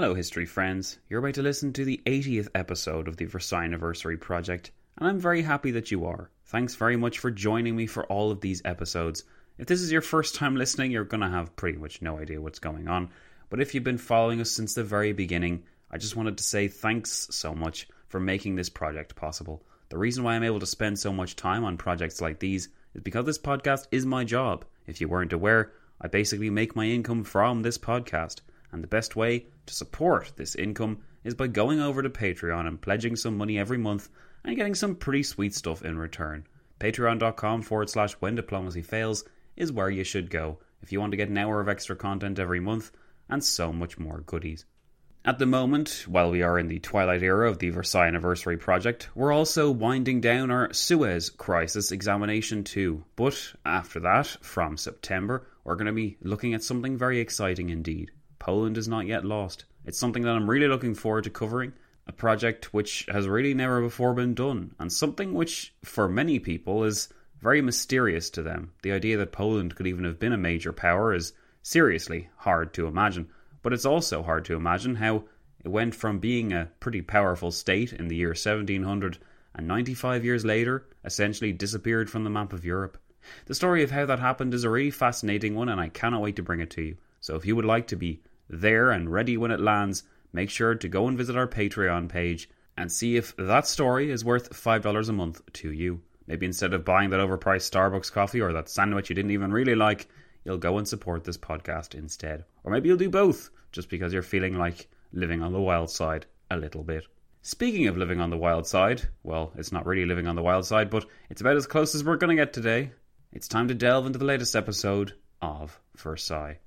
Hello, history friends. You're about to listen to the 80th episode of the Versailles Anniversary Project, and I'm very happy that you are. Thanks very much for joining me for all of these episodes. If this is your first time listening, you're going to have pretty much no idea what's going on, but if you've been following us since the very beginning, I just wanted to say thanks so much for making this project possible. The reason why I'm able to spend so much time on projects like these is because this podcast is my job. If you weren't aware, I basically make my income from this podcast, and the best way to support this income is by going over to Patreon and pledging some money every month and getting some pretty sweet stuff in return. Patreon.com forward slash when diplomacy fails is where you should go if you want to get an hour of extra content every month and so much more goodies. At the moment, while we are in the twilight era of the Versailles Anniversary Project, we're also winding down our Suez Crisis Examination 2. But after that, from September, we're going to be looking at something very exciting indeed. Poland is not yet lost. It's something that I'm really looking forward to covering. A project which has really never before been done, and something which, for many people, is very mysterious to them. The idea that Poland could even have been a major power is seriously hard to imagine, but it's also hard to imagine how it went from being a pretty powerful state in the year 1700 and 95 years later essentially disappeared from the map of Europe. The story of how that happened is a really fascinating one, and I cannot wait to bring it to you. So if you would like to be there and ready when it lands, make sure to go and visit our Patreon page and see if that story is worth $5 a month to you. Maybe instead of buying that overpriced Starbucks coffee or that sandwich you didn't even really like, you'll go and support this podcast instead. Or maybe you'll do both, just because you're feeling like living on the wild side a little bit. Speaking of living on the wild side, well, it's not really living on the wild side, but it's about as close as we're going to get today. It's time to delve into the latest episode of Versailles.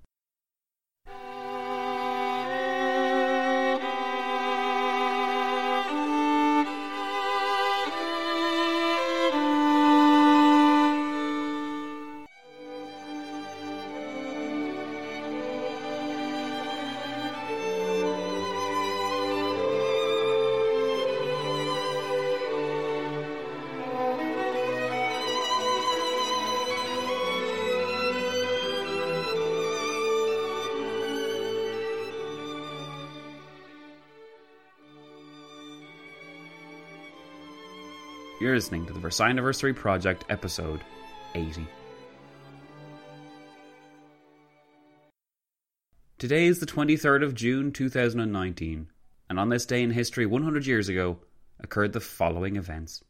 You're listening to the Versailles Anniversary Project, episode 80. Today is the 23rd of June 2019, and on this day in history 100 years ago occurred the following events.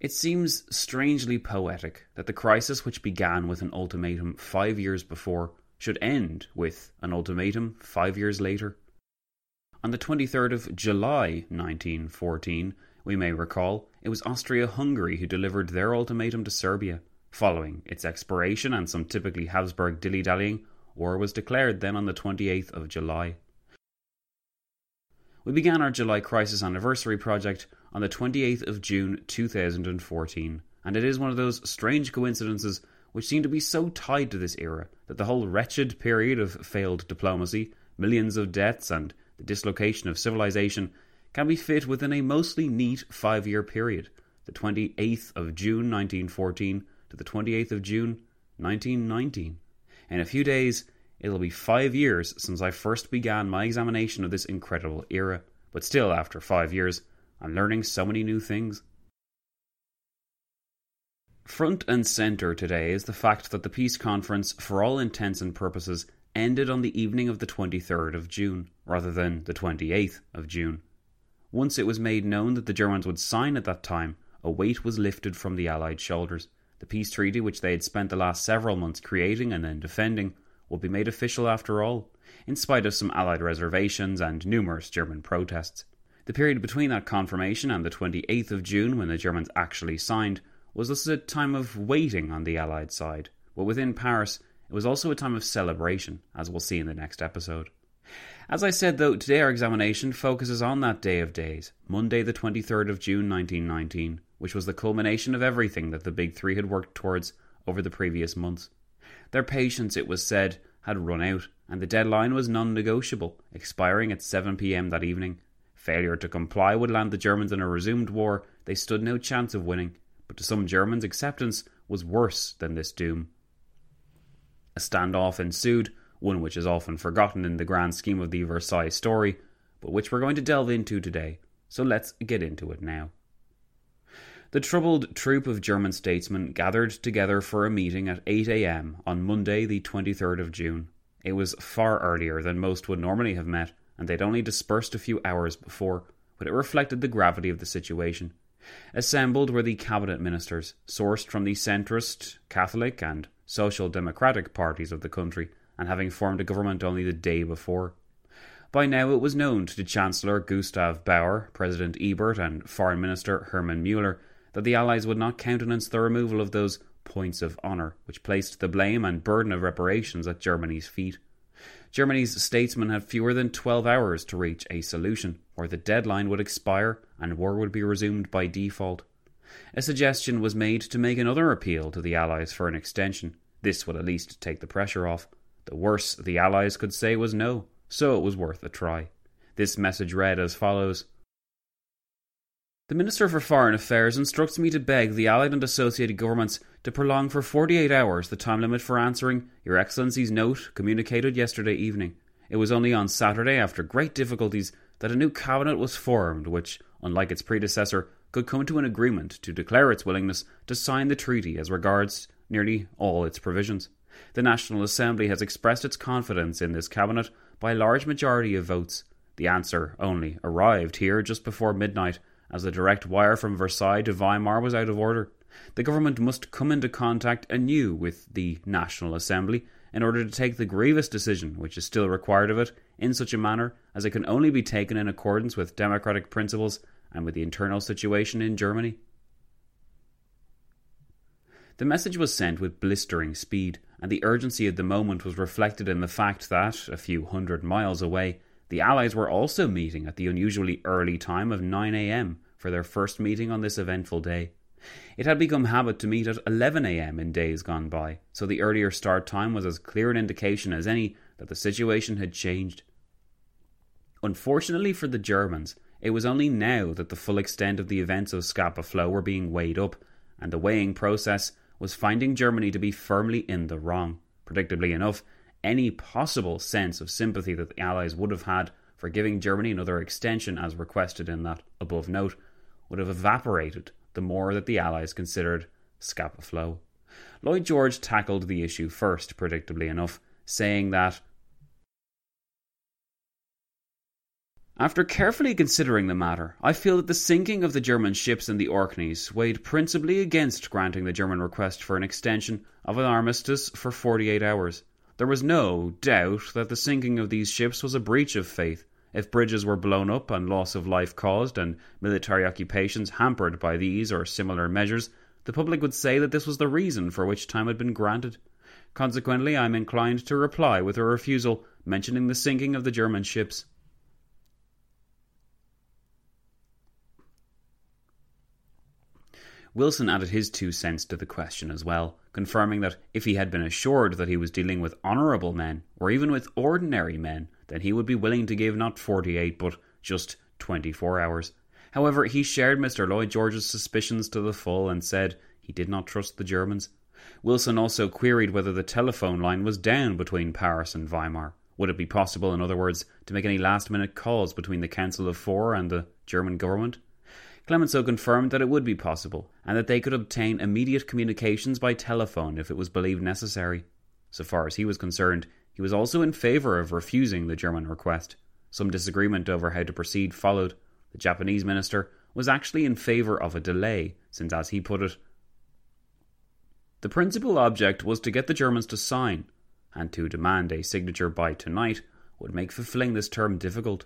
It seems strangely poetic that the crisis which began with an ultimatum five years before should end with an ultimatum five years later. On the 23rd of July 1914, we may recall, it was Austria Hungary who delivered their ultimatum to Serbia. Following its expiration and some typically Habsburg dilly dallying, war was declared then on the 28th of July. We began our July Crisis Anniversary project on the 28th of June 2014, and it is one of those strange coincidences which seem to be so tied to this era that the whole wretched period of failed diplomacy, millions of deaths, and the dislocation of civilization, can be fit within a mostly neat five year period, the 28th of June 1914 to the 28th of June 1919. In a few days, it'll be five years since I first began my examination of this incredible era, but still, after five years, I'm learning so many new things. Front and centre today is the fact that the peace conference, for all intents and purposes, ended on the evening of the 23rd of June, rather than the 28th of June. Once it was made known that the Germans would sign at that time, a weight was lifted from the Allied shoulders. The peace treaty, which they had spent the last several months creating and then defending, would be made official after all, in spite of some Allied reservations and numerous German protests. The period between that confirmation and the 28th of June, when the Germans actually signed, was thus a time of waiting on the Allied side, but within Paris, it was also a time of celebration, as we'll see in the next episode. As I said, though, today our examination focuses on that day of days, Monday, the 23rd of June 1919, which was the culmination of everything that the Big Three had worked towards over the previous months. Their patience, it was said, had run out, and the deadline was non negotiable, expiring at 7 pm that evening. Failure to comply would land the Germans in a resumed war they stood no chance of winning, but to some Germans, acceptance was worse than this doom. A standoff ensued, one which is often forgotten in the grand scheme of the Versailles story, but which we're going to delve into today, so let's get into it now. The troubled troop of German statesmen gathered together for a meeting at 8 am on Monday, the 23rd of June. It was far earlier than most would normally have met, and they'd only dispersed a few hours before, but it reflected the gravity of the situation. Assembled were the cabinet ministers, sourced from the centrist, Catholic, and social democratic parties of the country, and having formed a government only the day before. By now it was known to the Chancellor Gustav Bauer, President Ebert, and Foreign Minister Hermann Mueller that the Allies would not countenance the removal of those points of honour, which placed the blame and burden of reparations at Germany's feet. Germany's statesmen had fewer than 12 hours to reach a solution, or the deadline would expire and war would be resumed by default. A suggestion was made to make another appeal to the Allies for an extension. This would at least take the pressure off. The worst the Allies could say was no, so it was worth a try. This message read as follows the Minister for Foreign Affairs instructs me to beg the Allied and associated governments to prolong for 48 hours the time limit for answering Your Excellency's note communicated yesterday evening. It was only on Saturday, after great difficulties, that a new cabinet was formed, which, unlike its predecessor, could come to an agreement to declare its willingness to sign the treaty as regards nearly all its provisions. The National Assembly has expressed its confidence in this cabinet by a large majority of votes. The answer only arrived here just before midnight as the direct wire from Versailles to Weimar was out of order. The government must come into contact anew with the National Assembly in order to take the grievous decision which is still required of it in such a manner as it can only be taken in accordance with democratic principles and with the internal situation in Germany. The message was sent with blistering speed, and the urgency of the moment was reflected in the fact that, a few hundred miles away, the Allies were also meeting at the unusually early time of 9 am for their first meeting on this eventful day. It had become habit to meet at 11 am in days gone by, so the earlier start time was as clear an indication as any that the situation had changed. Unfortunately for the Germans, it was only now that the full extent of the events of Scapa Flow were being weighed up, and the weighing process was finding Germany to be firmly in the wrong. Predictably enough, any possible sense of sympathy that the Allies would have had for giving Germany another extension as requested in that above note would have evaporated the more that the Allies considered Scapa Flow. Lloyd George tackled the issue first, predictably enough, saying that After carefully considering the matter, I feel that the sinking of the German ships in the Orkneys weighed principally against granting the German request for an extension of an armistice for 48 hours. There was no doubt that the sinking of these ships was a breach of faith. If bridges were blown up and loss of life caused, and military occupations hampered by these or similar measures, the public would say that this was the reason for which time had been granted. Consequently, I am inclined to reply with a refusal mentioning the sinking of the German ships. Wilson added his two cents to the question as well, confirming that if he had been assured that he was dealing with honourable men, or even with ordinary men, then he would be willing to give not 48 but just 24 hours. However, he shared Mr. Lloyd George's suspicions to the full and said he did not trust the Germans. Wilson also queried whether the telephone line was down between Paris and Weimar. Would it be possible, in other words, to make any last minute calls between the Council of Four and the German government? Clemenceau confirmed that it would be possible and that they could obtain immediate communications by telephone if it was believed necessary. So far as he was concerned, he was also in favour of refusing the German request. Some disagreement over how to proceed followed. The Japanese minister was actually in favour of a delay, since, as he put it, the principal object was to get the Germans to sign, and to demand a signature by tonight would make fulfilling this term difficult.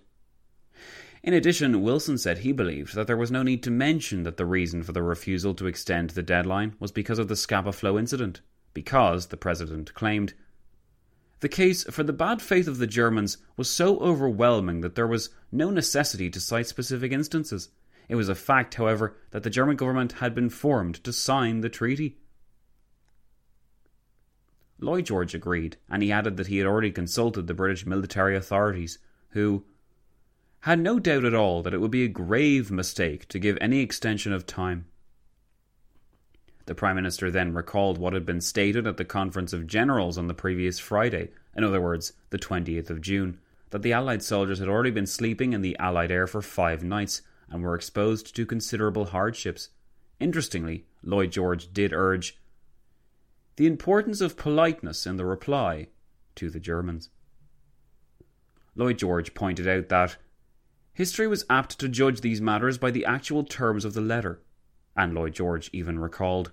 In addition, Wilson said he believed that there was no need to mention that the reason for the refusal to extend the deadline was because of the Scapa Flow incident, because, the President claimed, the case for the bad faith of the Germans was so overwhelming that there was no necessity to cite specific instances. It was a fact, however, that the German government had been formed to sign the treaty. Lloyd George agreed, and he added that he had already consulted the British military authorities, who, had no doubt at all that it would be a grave mistake to give any extension of time. The Prime Minister then recalled what had been stated at the Conference of Generals on the previous Friday, in other words, the 20th of June, that the Allied soldiers had already been sleeping in the Allied air for five nights and were exposed to considerable hardships. Interestingly, Lloyd George did urge the importance of politeness in the reply to the Germans. Lloyd George pointed out that History was apt to judge these matters by the actual terms of the letter, and Lloyd George even recalled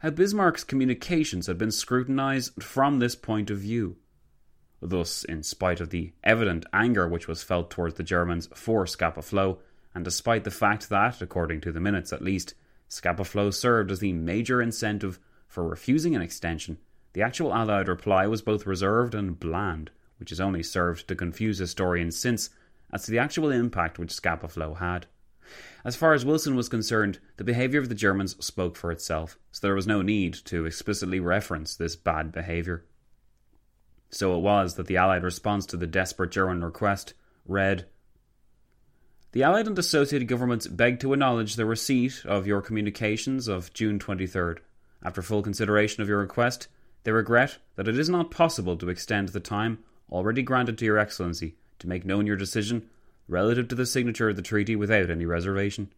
how Bismarck's communications had been scrutinized from this point of view. Thus, in spite of the evident anger which was felt towards the Germans for Scapa Flow, and despite the fact that, according to the minutes at least, Scapa Flow served as the major incentive for refusing an extension, the actual Allied reply was both reserved and bland, which has only served to confuse historians since as to the actual impact which Scapa Flow had. As far as Wilson was concerned, the behaviour of the Germans spoke for itself, so there was no need to explicitly reference this bad behaviour. So it was that the Allied response to the desperate German request read The Allied and associated governments beg to acknowledge the receipt of your communications of June 23rd. After full consideration of your request, they regret that it is not possible to extend the time already granted to Your Excellency to make known your decision relative to the signature of the treaty without any reservation.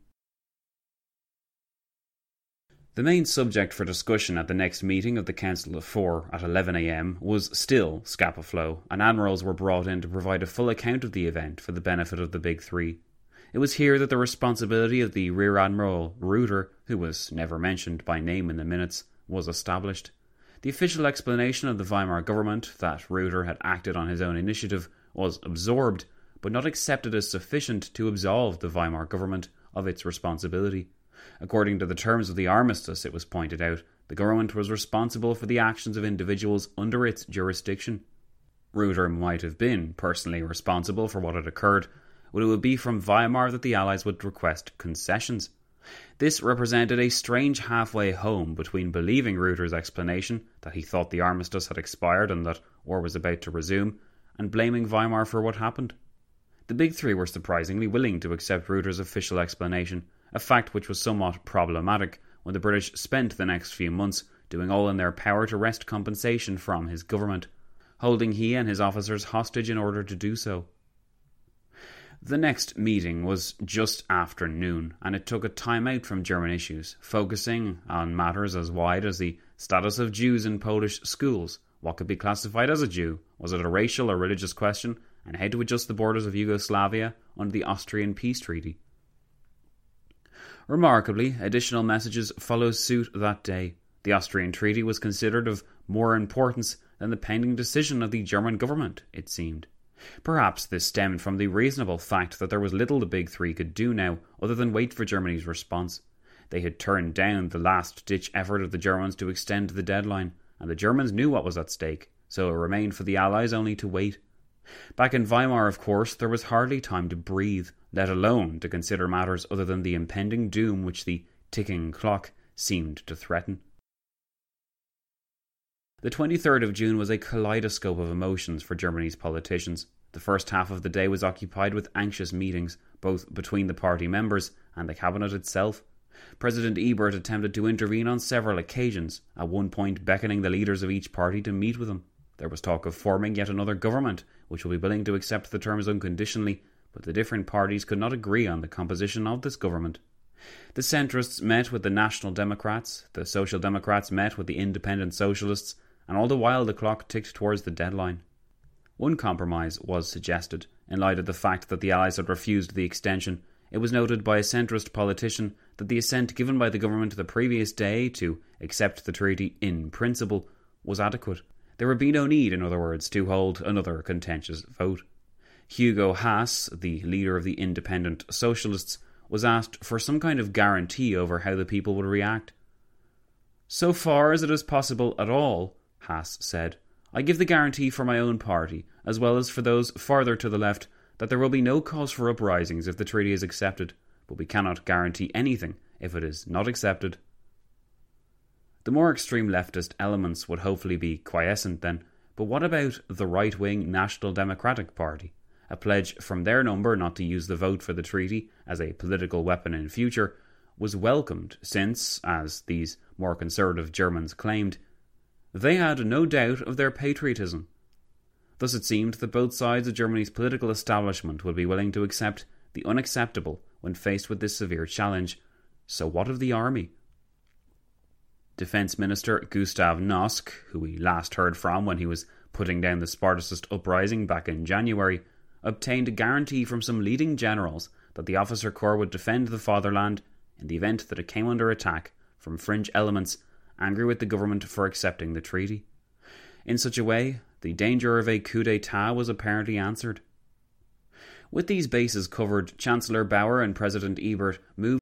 The main subject for discussion at the next meeting of the Council of Four at 11am was still Scapa Flow, and admirals were brought in to provide a full account of the event for the benefit of the Big Three. It was here that the responsibility of the Rear Admiral Reuter, who was never mentioned by name in the minutes, was established. The official explanation of the Weimar government that Reuter had acted on his own initiative was absorbed, but not accepted as sufficient to absolve the Weimar government of its responsibility. According to the terms of the armistice, it was pointed out, the government was responsible for the actions of individuals under its jurisdiction. Reuter might have been personally responsible for what had occurred, but it would be from Weimar that the Allies would request concessions. This represented a strange halfway home between believing Reuter's explanation that he thought the armistice had expired and that war was about to resume, and blaming Weimar for what happened. The Big Three were surprisingly willing to accept Reuter's official explanation, a fact which was somewhat problematic when the British spent the next few months doing all in their power to wrest compensation from his government, holding he and his officers hostage in order to do so. The next meeting was just after noon, and it took a time out from German issues, focusing on matters as wide as the status of Jews in Polish schools, what could be classified as a Jew? Was it a racial or religious question? And how to adjust the borders of Yugoslavia under the Austrian peace treaty? Remarkably, additional messages followed suit that day. The Austrian treaty was considered of more importance than the pending decision of the German government, it seemed. Perhaps this stemmed from the reasonable fact that there was little the Big Three could do now other than wait for Germany's response. They had turned down the last ditch effort of the Germans to extend the deadline, and the Germans knew what was at stake, so it remained for the Allies only to wait. Back in Weimar, of course, there was hardly time to breathe, let alone to consider matters other than the impending doom which the ticking clock seemed to threaten. The 23rd of June was a kaleidoscope of emotions for Germany's politicians. The first half of the day was occupied with anxious meetings, both between the party members and the cabinet itself. President Ebert attempted to intervene on several occasions, at one point beckoning the leaders of each party to meet with him. There was talk of forming yet another government, which would be willing to accept the terms unconditionally, but the different parties could not agree on the composition of this government. The centrists met with the National Democrats, the Social Democrats met with the Independent Socialists, and all the while the clock ticked towards the deadline. One compromise was suggested, in light of the fact that the Allies had refused the extension. It was noted by a centrist politician that the assent given by the government the previous day to accept the treaty in principle was adequate. There would be no need, in other words, to hold another contentious vote. Hugo Haase, the leader of the Independent Socialists, was asked for some kind of guarantee over how the people would react. So far as it is possible at all, Haase said, I give the guarantee for my own party, as well as for those farther to the left, that there will be no cause for uprisings if the treaty is accepted, but we cannot guarantee anything if it is not accepted. The more extreme leftist elements would hopefully be quiescent then, but what about the right wing National Democratic Party? a pledge from their number not to use the vote for the treaty as a political weapon in future, was welcomed since, as these more conservative Germans claimed, they had no doubt of their patriotism. Thus it seemed that both sides of Germany's political establishment would be willing to accept the unacceptable when faced with this severe challenge. So, what of the army? Defence Minister Gustav Noske, who we last heard from when he was putting down the Spartacist uprising back in January, obtained a guarantee from some leading generals that the officer corps would defend the fatherland in the event that it came under attack from fringe elements angry with the government for accepting the treaty. In such a way, the danger of a coup d'etat was apparently answered. With these bases covered, Chancellor Bauer and President Ebert moved.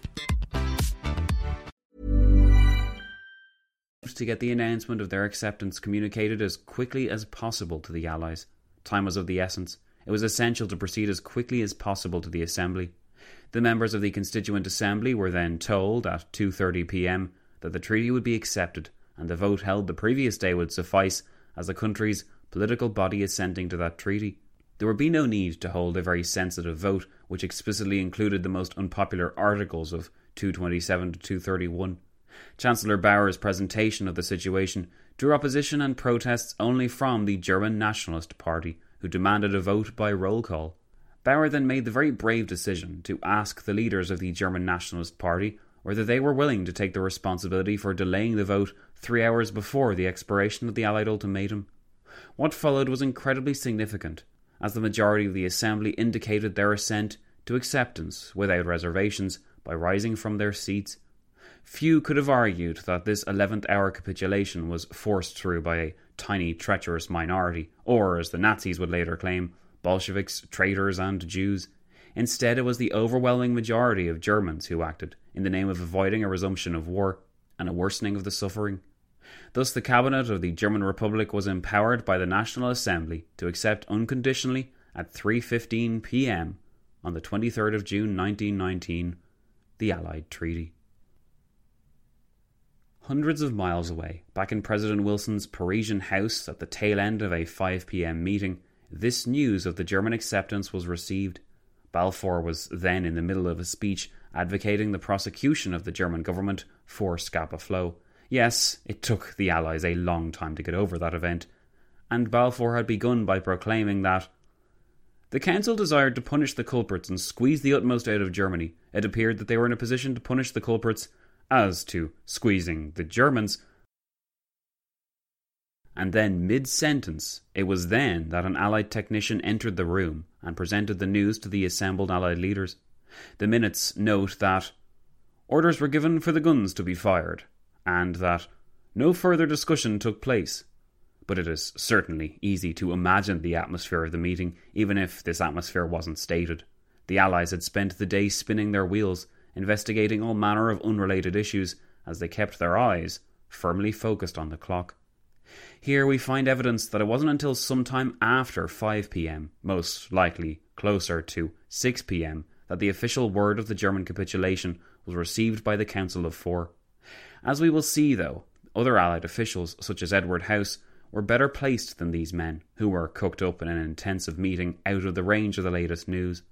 to get the announcement of their acceptance communicated as quickly as possible to the Allies. Time was of the essence. It was essential to proceed as quickly as possible to the Assembly. The members of the Constituent Assembly were then told at 2:30 p.m. that the treaty would be accepted and the vote held the previous day would suffice as the country's political body assenting to that treaty. There would be no need to hold a very sensitive vote which explicitly included the most unpopular articles of 227 to 231. Chancellor Bauer's presentation of the situation drew opposition and protests only from the German Nationalist Party, who demanded a vote by roll call. Bauer then made the very brave decision to ask the leaders of the German Nationalist Party whether they were willing to take the responsibility for delaying the vote three hours before the expiration of the Allied ultimatum. What followed was incredibly significant, as the majority of the Assembly indicated their assent to acceptance without reservations by rising from their seats Few could have argued that this 11th hour capitulation was forced through by a tiny, treacherous minority, or, as the Nazis would later claim, Bolsheviks, traitors, and Jews. Instead, it was the overwhelming majority of Germans who acted in the name of avoiding a resumption of war and a worsening of the suffering. Thus, the cabinet of the German Republic was empowered by the National Assembly to accept unconditionally at 3:15 p.m. on the 23rd of June 1919 the Allied Treaty. Hundreds of miles away, back in President Wilson's Parisian house at the tail end of a 5 pm meeting, this news of the German acceptance was received. Balfour was then in the middle of a speech advocating the prosecution of the German government for Scapa Flow. Yes, it took the Allies a long time to get over that event, and Balfour had begun by proclaiming that the Council desired to punish the culprits and squeeze the utmost out of Germany. It appeared that they were in a position to punish the culprits as to squeezing the Germans. And then, mid sentence, it was then that an Allied technician entered the room and presented the news to the assembled Allied leaders. The minutes note that orders were given for the guns to be fired, and that no further discussion took place. But it is certainly easy to imagine the atmosphere of the meeting, even if this atmosphere wasn't stated. The Allies had spent the day spinning their wheels, investigating all manner of unrelated issues, as they kept their eyes firmly focused on the clock. Here we find evidence that it wasn't until some time after 5 pm, most likely closer to 6 pm, that the official word of the German capitulation was received by the Council of Four. As we will see, though, other Allied officials, such as Edward House, were better placed than these men, who were cooked up in an intensive meeting out of the range of the latest news.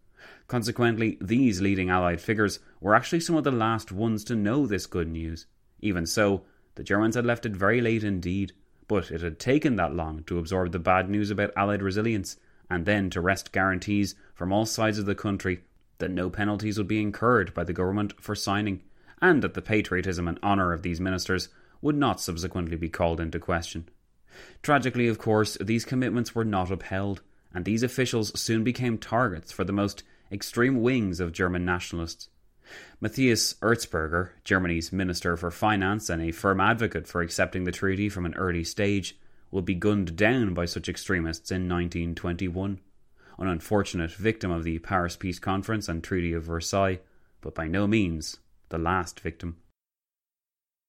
Consequently, these leading Allied figures were actually some of the last ones to know this good news. Even so, the Germans had left it very late indeed, but it had taken that long to absorb the bad news about Allied resilience, and then to wrest guarantees from all sides of the country that no penalties would be incurred by the government for signing, and that the patriotism and honour of these ministers would not subsequently be called into question. Tragically, of course, these commitments were not upheld, and these officials soon became targets for the most extreme wings of German nationalists. Matthias Erzberger, Germany's Minister for Finance and a firm advocate for accepting the treaty from an early stage, will be gunned down by such extremists in 1921 an unfortunate victim of the Paris Peace Conference and Treaty of Versailles, but by no means the last victim.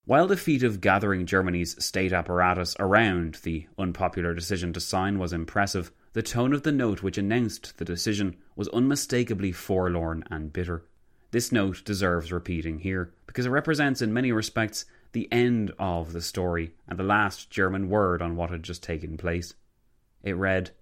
While the feat of gathering Germany's state apparatus around the unpopular decision to sign was impressive, the tone of the note which announced the decision was unmistakably forlorn and bitter. This note deserves repeating here, because it represents in many respects the end of the story and the last German word on what had just taken place. It read,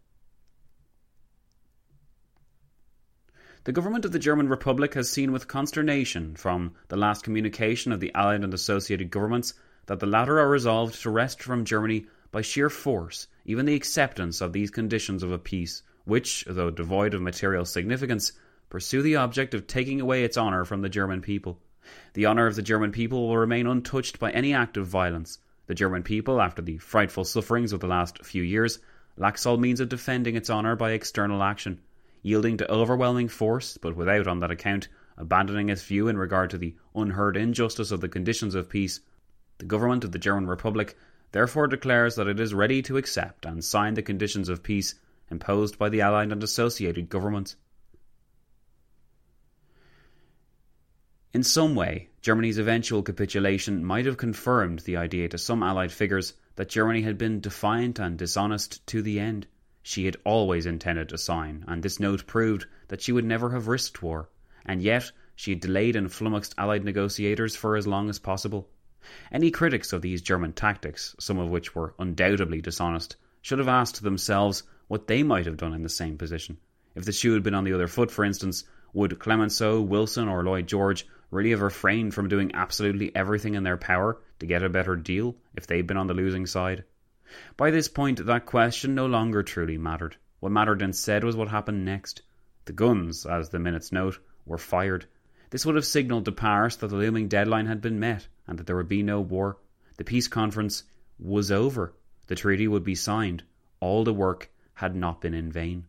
The government of the German Republic has seen with consternation from the last communication of the Allied and associated governments that the latter are resolved to wrest from Germany by sheer force even the acceptance of these conditions of a peace, which, though devoid of material significance, pursue the object of taking away its honour from the German people. The honour of the German people will remain untouched by any act of violence. The German people, after the frightful sufferings of the last few years, lacks all means of defending its honour by external action yielding to overwhelming force, but without, on that account, abandoning its view in regard to the unheard injustice of the conditions of peace, the government of the German Republic therefore declares that it is ready to accept and sign the conditions of peace imposed by the Allied and associated governments. In some way, Germany's eventual capitulation might have confirmed the idea to some Allied figures that Germany had been defiant and dishonest to the end she had always intended to sign, and this note proved that she would never have risked war, and yet she had delayed and flummoxed Allied negotiators for as long as possible. Any critics of these German tactics, some of which were undoubtedly dishonest, should have asked themselves what they might have done in the same position. If the shoe had been on the other foot, for instance, would Clemenceau, Wilson, or Lloyd George really have refrained from doing absolutely everything in their power to get a better deal if they'd been on the losing side? By this point, that question no longer truly mattered. What mattered instead was what happened next. The guns, as the minutes note, were fired. This would have signalled to Paris that the looming deadline had been met and that there would be no war. The peace conference was over. The treaty would be signed. All the work had not been in vain.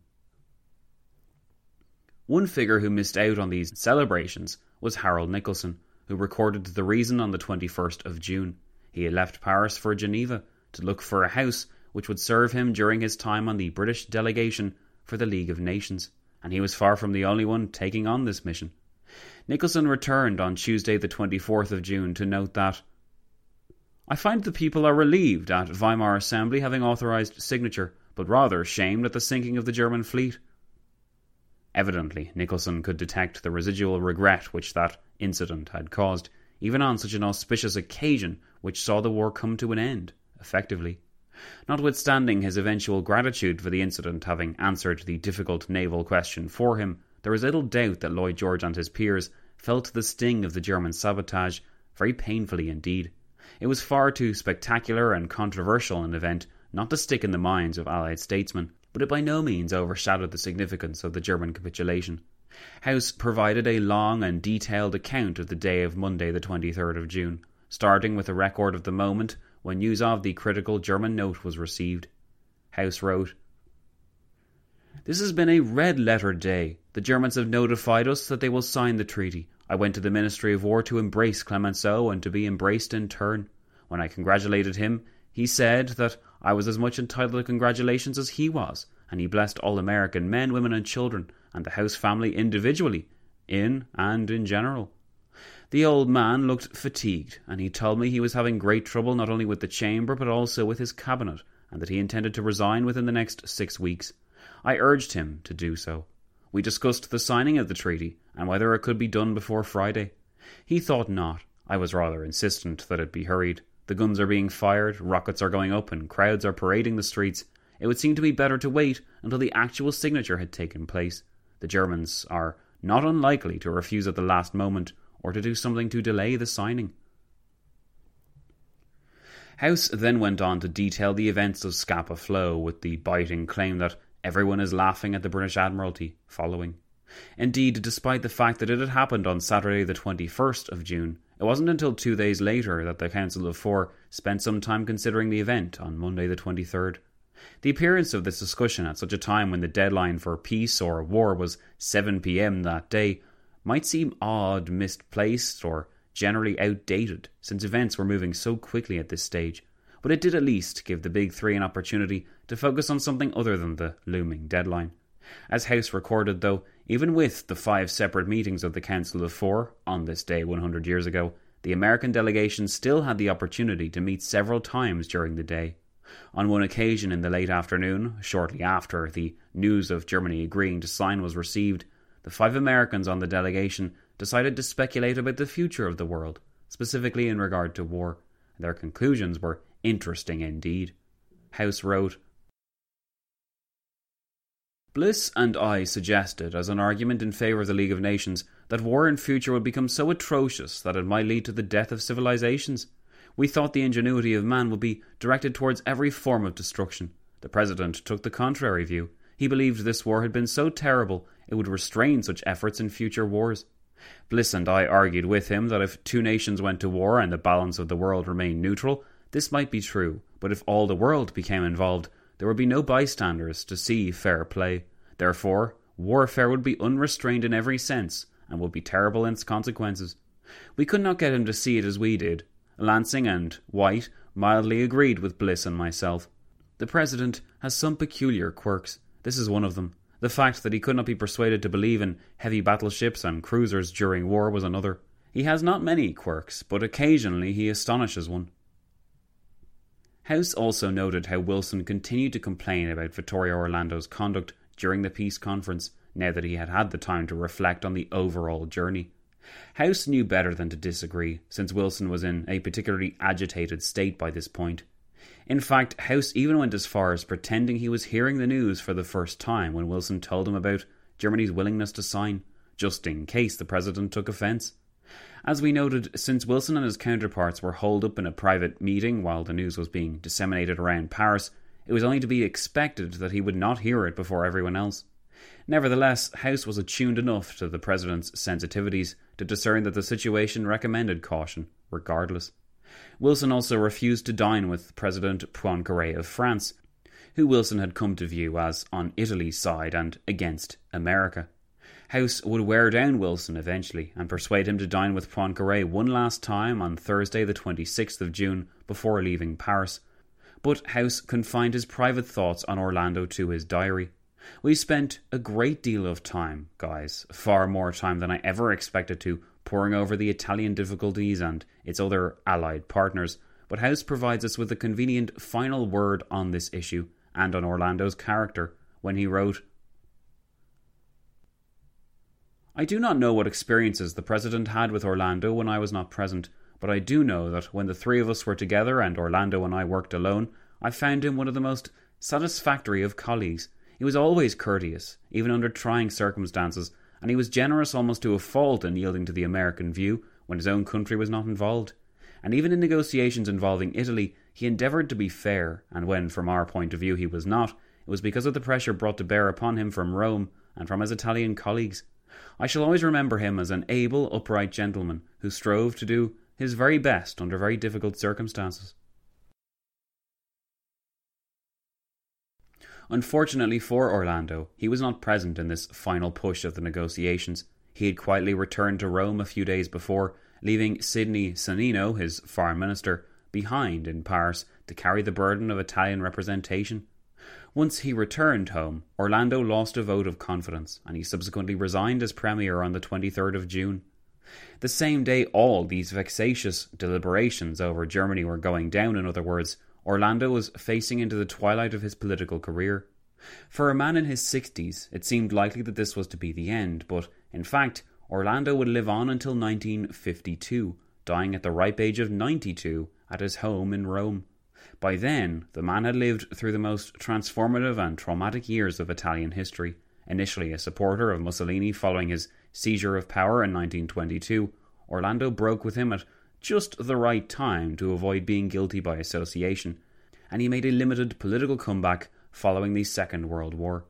One figure who missed out on these celebrations was Harold Nicolson, who recorded the reason on the 21st of June. He had left Paris for Geneva to look for a house which would serve him during his time on the British delegation for the League of Nations, and he was far from the only one taking on this mission. Nicolson returned on Tuesday, the 24th of June, to note that I find the people are relieved at Weimar Assembly having authorized signature, but rather shamed at the sinking of the German fleet. Evidently, Nicolson could detect the residual regret which that incident had caused. even on such an auspicious occasion which saw the war come to an end, effectively. Notwithstanding his eventual gratitude for the incident having answered the difficult naval question for him, there is little doubt that Lloyd George and his peers felt the sting of the German sabotage very painfully indeed. It was far too spectacular and controversial an event not to stick in the minds of Allied statesmen, but it by no means overshadowed the significance of the German capitulation. House provided a long and detailed account of the day of Monday, the 23rd of June, starting with a record of the moment when news of the critical German note was received. House wrote, This has been a red letter day. The Germans have notified us that they will sign the treaty. I went to the Ministry of War to embrace Clemenceau and to be embraced in turn. When I congratulated him, he said that I was as much entitled to congratulations as he was, and he blessed all American men, women, and children, and the House family individually, in and in general. The old man looked fatigued, and he told me he was having great trouble not only with the Chamber but also with his cabinet, and that he intended to resign within the next six weeks. I urged him to do so. We discussed the signing of the treaty and whether it could be done before Friday. He thought not. I was rather insistent that it be hurried. The guns are being fired, rockets are going up, and crowds are parading the streets. It would seem to be better to wait until the actual signature had taken place. The Germans are not unlikely to refuse at the last moment or to do something to delay the signing. House then went on to detail the events of Scapa Flow with the biting claim that everyone is laughing at the British Admiralty following. Indeed, despite the fact that it had happened on Saturday the 21st of June, it wasn't until two days later that the Council of Four spent some time considering the event on Monday the 23rd. The appearance of this discussion at such a time when the deadline for peace or war was 7 pm that day might seem odd, misplaced, or generally outdated, since events were moving so quickly at this stage, but it did at least give the Big Three an opportunity to focus on something other than the looming deadline. As House recorded, though, even with the five separate meetings of the Council of Four on this day 100 years ago, the American delegation still had the opportunity to meet several times during the day. On one occasion in the late afternoon, shortly after the news of Germany agreeing to sign was received, the five Americans on the delegation decided to speculate about the future of the world, specifically in regard to war. Their conclusions were interesting indeed. House wrote Bliss and I suggested, as an argument in favour of the League of Nations, that war in future would become so atrocious that it might lead to the death of civilizations. We thought the ingenuity of man would be directed towards every form of destruction. The President took the contrary view. He believed this war had been so terrible it would restrain such efforts in future wars. Bliss and I argued with him that if two nations went to war and the balance of the world remained neutral, this might be true, but if all the world became involved, there would be no bystanders to see fair play. Therefore, warfare would be unrestrained in every sense, and would be terrible in its consequences. We could not get him to see it as we did. Lansing and White mildly agreed with Bliss and myself. The President has some peculiar quirks. This is one of them. The fact that he could not be persuaded to believe in heavy battleships and cruisers during war was another. He has not many quirks, but occasionally he astonishes one. House also noted how Wilson continued to complain about Vittorio Orlando's conduct during the peace conference, now that he had had the time to reflect on the overall journey. House knew better than to disagree, since Wilson was in a particularly agitated state by this point. In fact, House even went as far as pretending he was hearing the news for the first time when Wilson told him about Germany's willingness to sign, just in case the president took offence. As we noted, since Wilson and his counterparts were holed up in a private meeting while the news was being disseminated around Paris, it was only to be expected that he would not hear it before everyone else. Nevertheless, House was attuned enough to the president's sensitivities to discern that the situation recommended caution, regardless. Wilson also refused to dine with President Poincaré of France, who Wilson had come to view as on Italy's side and against America. House would wear down Wilson eventually and persuade him to dine with Poincaré one last time on Thursday, the 26th of June, before leaving Paris. But House confined his private thoughts on Orlando to his diary. We spent a great deal of time, guys, far more time than I ever expected to, poring over the Italian difficulties and its other allied partners, but House provides us with a convenient final word on this issue and on Orlando's character when he wrote I do not know what experiences the President had with Orlando when I was not present, but I do know that when the three of us were together and Orlando and I worked alone, I found him one of the most satisfactory of colleagues. He was always courteous, even under trying circumstances, and he was generous almost to a fault in yielding to the American view when his own country was not involved. And even in negotiations involving Italy, he endeavoured to be fair, and when, from our point of view, he was not, it was because of the pressure brought to bear upon him from Rome and from his Italian colleagues. I shall always remember him as an able, upright gentleman who strove to do his very best under very difficult circumstances. Unfortunately for Orlando, he was not present in this final push of the negotiations. He had quietly returned to Rome a few days before, leaving Sidney Sonnino, his foreign minister, behind in Paris to carry the burden of Italian representation. Once he returned home, Orlando lost a vote of confidence, and he subsequently resigned as Premier on the 23rd of June. The same day all these vexatious deliberations over Germany were going down, in other words, Orlando was facing into the twilight of his political career. For a man in his sixties, it seemed likely that this was to be the end, but in fact, Orlando would live on until 1952, dying at the ripe age of 92 at his home in Rome. By then, the man had lived through the most transformative and traumatic years of Italian history. Initially a supporter of Mussolini following his seizure of power in 1922, Orlando broke with him at just the right time to avoid being guilty by association, and he made a limited political comeback following the Second World War.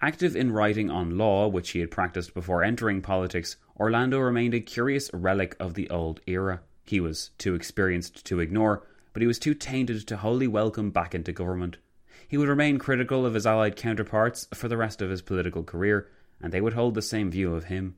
Active in writing on law, which he had practiced before entering politics, Orlando remained a curious relic of the old era. He was too experienced to ignore, but he was too tainted to wholly welcome back into government. He would remain critical of his Allied counterparts for the rest of his political career, and they would hold the same view of him.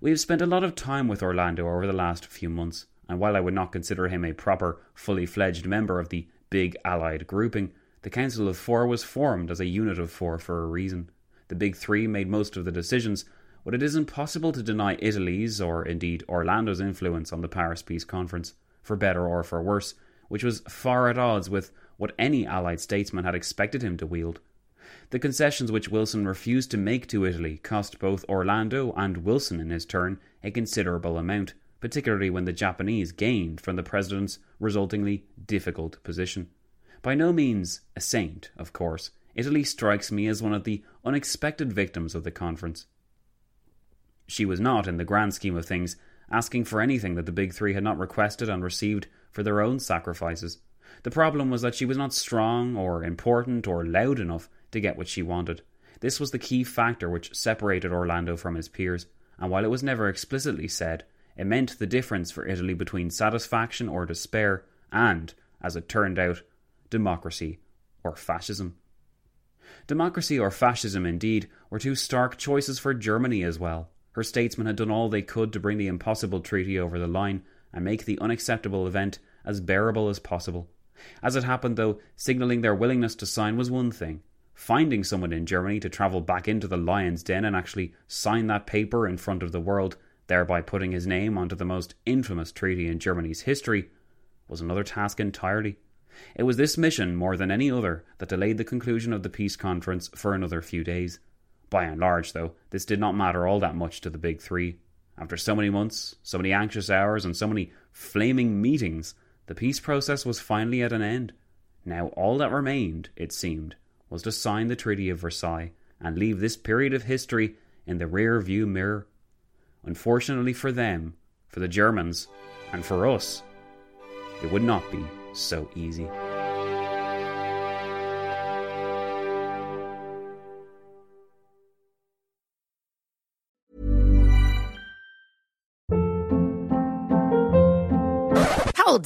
We have spent a lot of time with Orlando over the last few months, and while I would not consider him a proper, fully fledged member of the big Allied grouping, the Council of Four was formed as a unit of four for a reason. The Big Three made most of the decisions, but it is impossible to deny Italy's, or indeed Orlando's, influence on the Paris Peace Conference, for better or for worse, which was far at odds with what any Allied statesman had expected him to wield. The concessions which Wilson refused to make to Italy cost both Orlando and Wilson in his turn a considerable amount, particularly when the Japanese gained from the President's resultingly difficult position. By no means a saint, of course, Italy strikes me as one of the unexpected victims of the conference. She was not, in the grand scheme of things, asking for anything that the Big Three had not requested and received for their own sacrifices. The problem was that she was not strong or important or loud enough to get what she wanted. This was the key factor which separated Orlando from his peers, and while it was never explicitly said, it meant the difference for Italy between satisfaction or despair and, as it turned out, democracy or fascism. Democracy or fascism, indeed, were two stark choices for Germany as well. Her statesmen had done all they could to bring the impossible treaty over the line and make the unacceptable event as bearable as possible. As it happened, though, signalling their willingness to sign was one thing. Finding someone in Germany to travel back into the lion's den and actually sign that paper in front of the world, thereby putting his name onto the most infamous treaty in Germany's history, was another task entirely. It was this mission, more than any other, that delayed the conclusion of the peace conference for another few days. By and large, though, this did not matter all that much to the big three. After so many months, so many anxious hours, and so many flaming meetings, the peace process was finally at an end. Now all that remained, it seemed, was to sign the Treaty of Versailles and leave this period of history in the rear view mirror. Unfortunately for them, for the Germans, and for us, it would not be so easy.